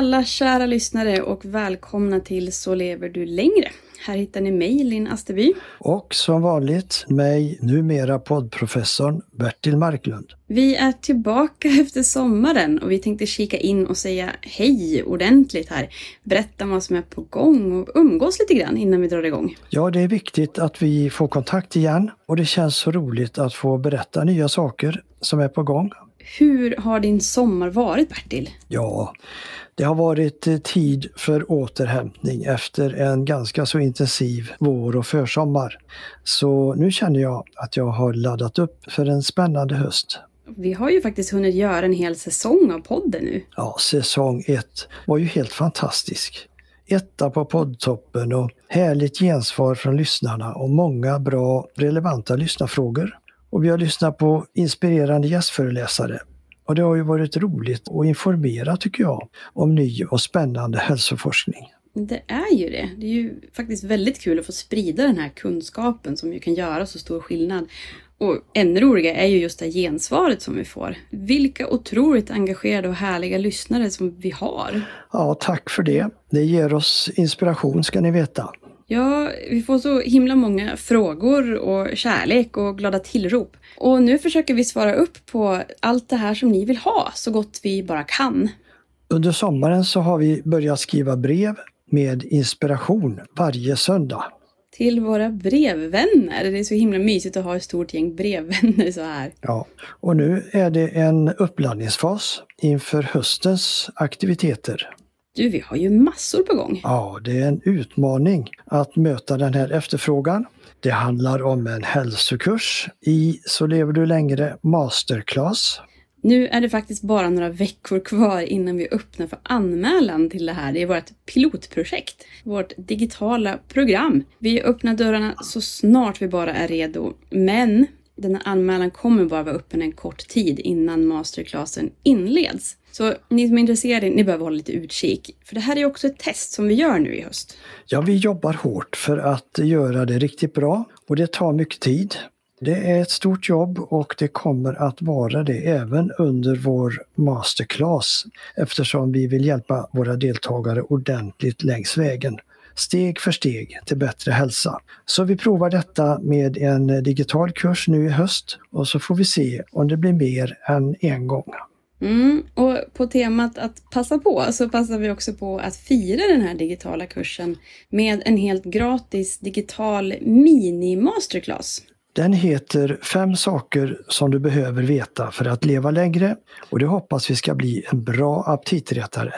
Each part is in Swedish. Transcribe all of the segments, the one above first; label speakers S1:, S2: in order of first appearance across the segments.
S1: alla kära lyssnare och välkomna till Så lever du längre. Här hittar ni mig, Linn Asterby.
S2: Och som vanligt mig, numera poddprofessorn Bertil Marklund.
S1: Vi är tillbaka efter sommaren och vi tänkte kika in och säga hej ordentligt här. Berätta vad som är på gång och umgås lite grann innan vi drar igång.
S2: Ja, det är viktigt att vi får kontakt igen och det känns så roligt att få berätta nya saker som är på gång.
S1: Hur har din sommar varit Bertil?
S2: Ja, det har varit eh, tid för återhämtning efter en ganska så intensiv vår och försommar. Så nu känner jag att jag har laddat upp för en spännande höst.
S1: Vi har ju faktiskt hunnit göra en hel säsong av podden nu.
S2: Ja, säsong ett var ju helt fantastisk. Etta på poddtoppen och härligt gensvar från lyssnarna och många bra relevanta lyssnarfrågor. Och vi har lyssnat på inspirerande gästföreläsare. Och det har ju varit roligt att informera tycker jag om ny och spännande hälsoforskning.
S1: Det är ju det. Det är ju faktiskt väldigt kul att få sprida den här kunskapen som ju kan göra så stor skillnad. Och ännu roligare är ju just det gensvaret som vi får. Vilka otroligt engagerade och härliga lyssnare som vi har.
S2: Ja, tack för det. Det ger oss inspiration ska ni veta.
S1: Ja, vi får så himla många frågor och kärlek och glada tillrop. Och nu försöker vi svara upp på allt det här som ni vill ha så gott vi bara kan.
S2: Under sommaren så har vi börjat skriva brev med inspiration varje söndag.
S1: Till våra brevvänner. Det är så himla mysigt att ha ett stort gäng brevvänner så här.
S2: Ja, och nu är det en uppladdningsfas inför höstens aktiviteter.
S1: Du, vi har ju massor på gång.
S2: Ja, det är en utmaning att möta den här efterfrågan. Det handlar om en hälsokurs i Så lever du längre masterclass.
S1: Nu är det faktiskt bara några veckor kvar innan vi öppnar för anmälan till det här. Det är vårt pilotprojekt, vårt digitala program. Vi öppnar dörrarna så snart vi bara är redo. Men den här anmälan kommer bara vara öppen en kort tid innan masterclassen inleds. Så ni som är intresserade, ni behöver hålla lite utkik. För det här är också ett test som vi gör nu i höst.
S2: Ja, vi jobbar hårt för att göra det riktigt bra och det tar mycket tid. Det är ett stort jobb och det kommer att vara det även under vår masterclass eftersom vi vill hjälpa våra deltagare ordentligt längs vägen steg för steg till bättre hälsa. Så vi provar detta med en digital kurs nu i höst och så får vi se om det blir mer än en gång.
S1: Mm, och på temat att passa på så passar vi också på att fira den här digitala kursen med en helt gratis digital mini-masterclass.
S2: Den heter Fem saker som du behöver veta för att leva längre och det hoppas vi ska bli en bra aptitretare.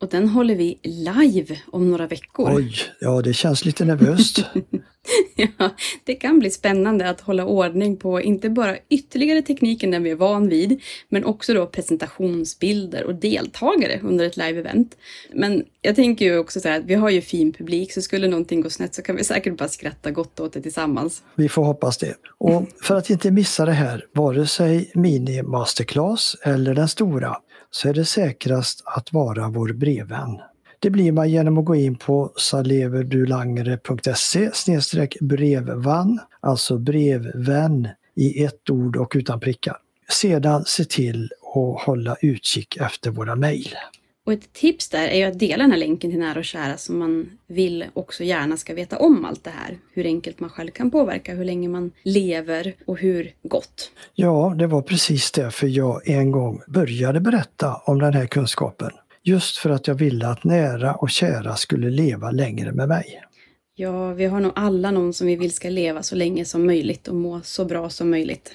S1: Och den håller vi live om några veckor.
S2: Oj, ja det känns lite nervöst.
S1: ja, det kan bli spännande att hålla ordning på inte bara ytterligare tekniken den vi är van vid, men också då presentationsbilder och deltagare under ett live-event. Men jag tänker ju också så här att vi har ju fin publik, så skulle någonting gå snett så kan vi säkert bara skratta gott åt det tillsammans.
S2: Vi får hoppas det. Och för att inte missa det här, vare sig mini masterclass eller den stora, så är det säkrast att vara vår brevvän. Det blir man genom att gå in på saleverdulangre.se brevvän, alltså brevvän i ett ord och utan prickar. Sedan se till att hålla utkik efter våra mejl.
S1: Och ett tips där är ju att dela den här länken till nära och kära som man vill också gärna ska veta om allt det här. Hur enkelt man själv kan påverka, hur länge man lever och hur gott.
S2: Ja, det var precis därför jag en gång började berätta om den här kunskapen. Just för att jag ville att nära och kära skulle leva längre med mig.
S1: Ja, vi har nog alla någon som vi vill ska leva så länge som möjligt och må så bra som möjligt.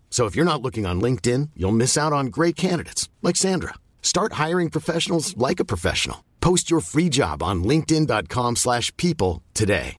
S3: So if you're not looking on LinkedIn, you'll miss out on great candidates like Sandra. Start hiring professionals like a professional. Post your free job on linkedin.com/people today.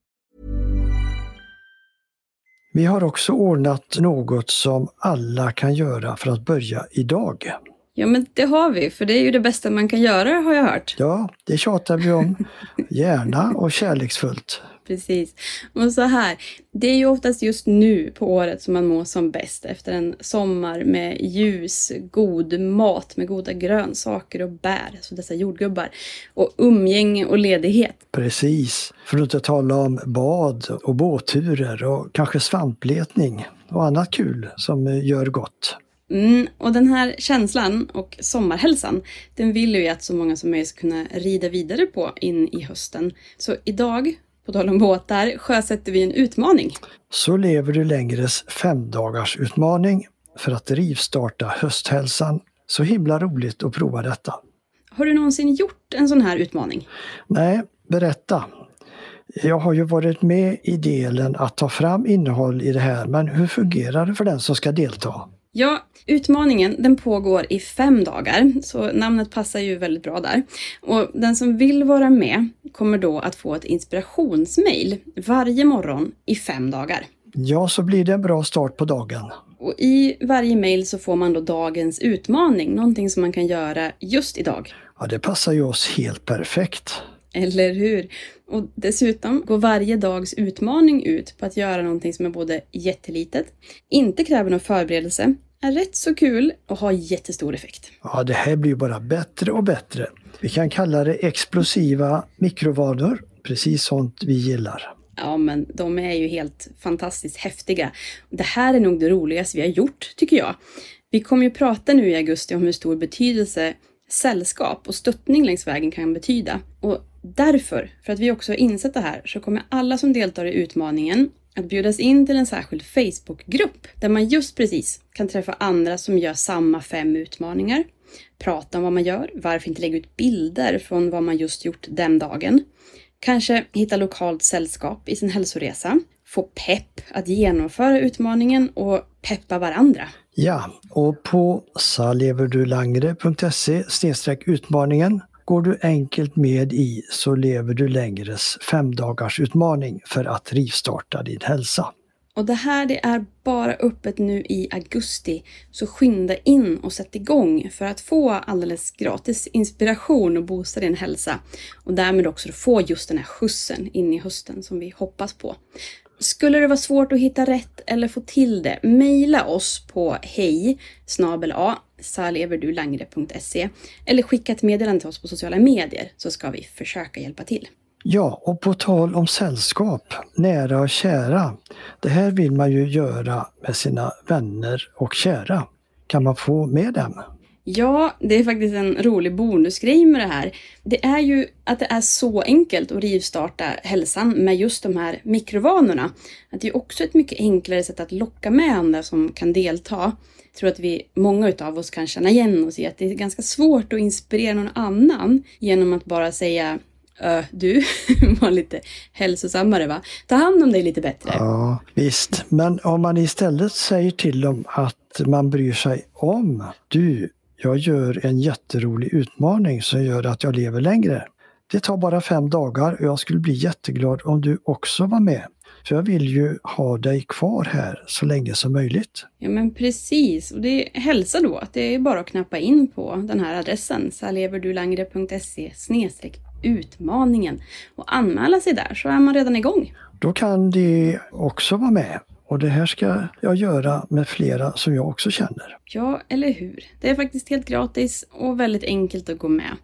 S2: Vi har också ordnat något som alla kan göra för att börja idag.
S1: Ja, men det har vi, för det är ju det bästa man kan göra har jag hört.
S2: Ja, det tjatar vi om. Gärna och kärleksfullt.
S1: Precis. Och så här, det är ju oftast just nu på året som man mår som bäst efter en sommar med ljus, god mat med goda grönsaker och bär, alltså dessa jordgubbar, och umgänge och ledighet.
S2: Precis. För att inte tala om bad och båtturer och kanske svampletning och annat kul som gör gott.
S1: Mm, och den här känslan och sommarhälsan, den vill vi att så många som möjligt ska kunna rida vidare på in i hösten. Så idag på tal om båtar, sjösätter vi en utmaning.
S2: Så lever du längres femdagars utmaning för att rivstarta hösthälsan. Så himla roligt att prova detta.
S1: Har du någonsin gjort en sån här utmaning?
S2: Nej, berätta. Jag har ju varit med i delen att ta fram innehåll i det här, men hur fungerar det för den som ska delta?
S1: Ja, utmaningen den pågår i fem dagar, så namnet passar ju väldigt bra där. Och den som vill vara med kommer då att få ett inspirationsmail varje morgon i fem dagar.
S2: Ja, så blir det en bra start på dagen.
S1: Och i varje mail så får man då dagens utmaning, någonting som man kan göra just idag.
S2: Ja, det passar ju oss helt perfekt.
S1: Eller hur? Och dessutom går varje dags utmaning ut på att göra någonting som är både jättelitet, inte kräver någon förberedelse, är rätt så kul och har jättestor effekt.
S2: Ja, det här blir bara bättre och bättre. Vi kan kalla det explosiva mikrovanor, precis sånt vi gillar.
S1: Ja, men de är ju helt fantastiskt häftiga. Det här är nog det roligaste vi har gjort, tycker jag. Vi kommer ju prata nu i augusti om hur stor betydelse sällskap och stöttning längs vägen kan betyda. Och därför, för att vi också har insett det här, så kommer alla som deltar i utmaningen att bjudas in till en särskild Facebookgrupp där man just precis kan träffa andra som gör samma fem utmaningar, prata om vad man gör, varför inte lägga ut bilder från vad man just gjort den dagen, kanske hitta lokalt sällskap i sin hälsoresa, få pepp att genomföra utmaningen och peppa varandra.
S2: Ja, och på saleverdulangre.se utmaningen går du enkelt med i Så lever du längres femdagars utmaning för att rivstarta din hälsa.
S1: Och det här det är bara öppet nu i augusti, så skynda in och sätt igång för att få alldeles gratis inspiration och boosta din hälsa. Och därmed också få just den här skjutsen in i hösten som vi hoppas på. Skulle det vara svårt att hitta rätt eller få till det, mejla oss på hej a saleverdulangre.se eller skicka ett meddelande till oss på sociala medier så ska vi försöka hjälpa till.
S2: Ja, och på tal om sällskap, nära och kära. Det här vill man ju göra med sina vänner och kära. Kan man få med dem?
S1: Ja, det är faktiskt en rolig bonusgrej med det här. Det är ju att det är så enkelt att rivstarta hälsan med just de här mikrovanorna. Att det är också ett mycket enklare sätt att locka med andra som kan delta. Jag tror att vi, många utav oss kan känna igen oss i att det är ganska svårt att inspirera någon annan genom att bara säga Uh, du var lite hälsosammare va? Ta hand om dig lite bättre.
S2: Ja, visst. Men om man istället säger till dem att man bryr sig om. Du, jag gör en jätterolig utmaning som gör att jag lever längre. Det tar bara fem dagar och jag skulle bli jätteglad om du också var med. För jag vill ju ha dig kvar här så länge som möjligt.
S1: Ja men precis, och det är hälsa då att det är bara att knappa in på den här adressen saleverdulangre.se utmaningen och anmäla sig där så är man redan igång.
S2: Då kan de också vara med och det här ska jag göra med flera som jag också känner.
S1: Ja, eller hur? Det är faktiskt helt gratis och väldigt enkelt att gå med.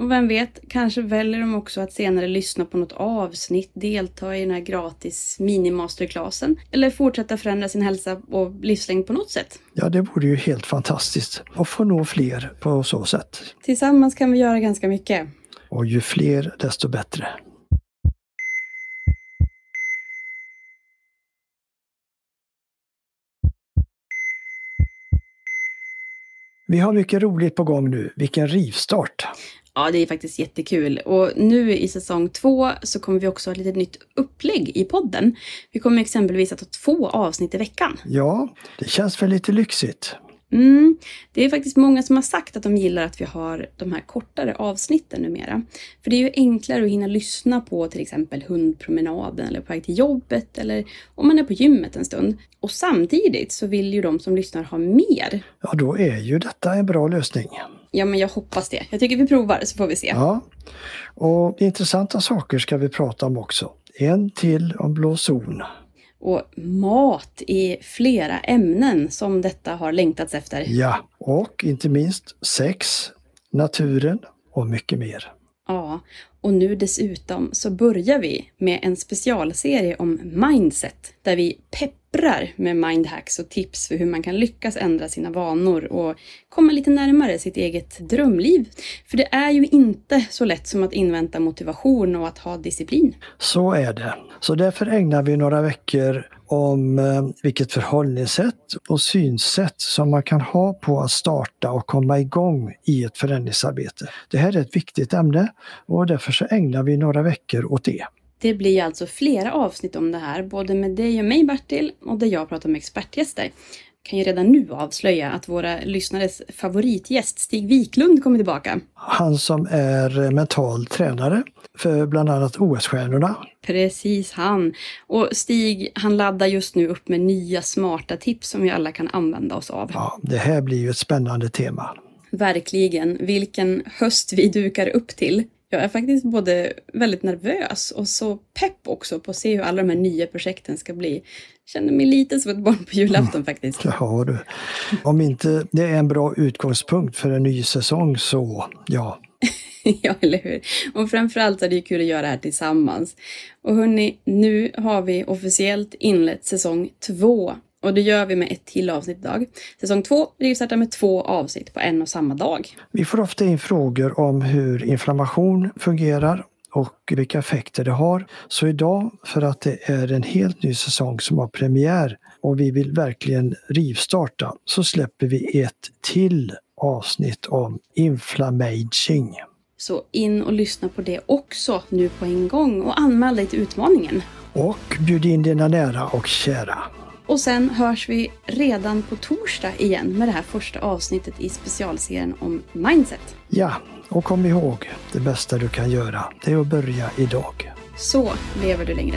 S1: Och vem vet, kanske väljer de också att senare lyssna på något avsnitt, delta i den här gratis mini-masterclassen eller fortsätta förändra sin hälsa och livslängd på något sätt.
S2: Ja, det vore ju helt fantastiskt att få nå fler på så sätt.
S1: Tillsammans kan vi göra ganska mycket.
S2: Och ju fler desto bättre. Vi har mycket roligt på gång nu. Vilken rivstart!
S1: Ja, det är faktiskt jättekul. Och nu i säsong två så kommer vi också ha ett litet nytt upplägg i podden. Vi kommer exempelvis att ha två avsnitt i veckan.
S2: Ja, det känns väl lite lyxigt.
S1: Mm, det är faktiskt många som har sagt att de gillar att vi har de här kortare avsnitten numera. För det är ju enklare att hinna lyssna på till exempel hundpromenaden eller på väg till jobbet eller om man är på gymmet en stund. Och samtidigt så vill ju de som lyssnar ha mer.
S2: Ja, då är ju detta en bra lösning.
S1: Ja, men jag hoppas det. Jag tycker vi provar så får vi se.
S2: Ja, och intressanta saker ska vi prata om också. En till om blå zon
S1: och mat i flera ämnen som detta har längtats efter.
S2: Ja, och inte minst sex, naturen och mycket mer.
S1: Ja, och nu dessutom så börjar vi med en specialserie om mindset där vi peppar pepprar med mindhacks och tips för hur man kan lyckas ändra sina vanor och komma lite närmare sitt eget drömliv. För det är ju inte så lätt som att invänta motivation och att ha disciplin.
S2: Så är det. Så därför ägnar vi några veckor om eh, vilket förhållningssätt och synsätt som man kan ha på att starta och komma igång i ett förändringsarbete. Det här är ett viktigt ämne och därför så ägnar vi några veckor åt det.
S1: Det blir alltså flera avsnitt om det här, både med dig och mig Bertil och där jag pratar med expertgäster. Jag kan ju redan nu avslöja att våra lyssnares favoritgäst Stig Wiklund kommer tillbaka.
S2: Han som är mental tränare för bland annat OS-stjärnorna.
S1: Precis han. Och Stig, han laddar just nu upp med nya smarta tips som vi alla kan använda oss av.
S2: Ja, det här blir ju ett spännande tema.
S1: Verkligen. Vilken höst vi dukar upp till. Jag är faktiskt både väldigt nervös och så pepp också på att se hur alla de här nya projekten ska bli. Jag känner mig lite som ett barn på julafton mm. faktiskt.
S2: Ja du. Om inte det är en bra utgångspunkt för en ny säsong så, ja.
S1: ja, eller hur? Och framförallt är det ju kul att göra det här tillsammans. Och hörni, nu har vi officiellt inlett säsong två och det gör vi med ett till avsnitt idag. Säsong två rivstartar med två avsnitt på en och samma dag.
S2: Vi får ofta in frågor om hur inflammation fungerar och vilka effekter det har. Så idag, för att det är en helt ny säsong som har premiär och vi vill verkligen rivstarta, så släpper vi ett till avsnitt om inflammaging.
S1: Så in och lyssna på det också nu på en gång och anmäl dig till utmaningen.
S2: Och bjud in dina nära och kära.
S1: Och sen hörs vi redan på torsdag igen med det här första avsnittet i specialserien om mindset.
S2: Ja, och kom ihåg, det bästa du kan göra, det är att börja idag.
S1: Så lever du längre.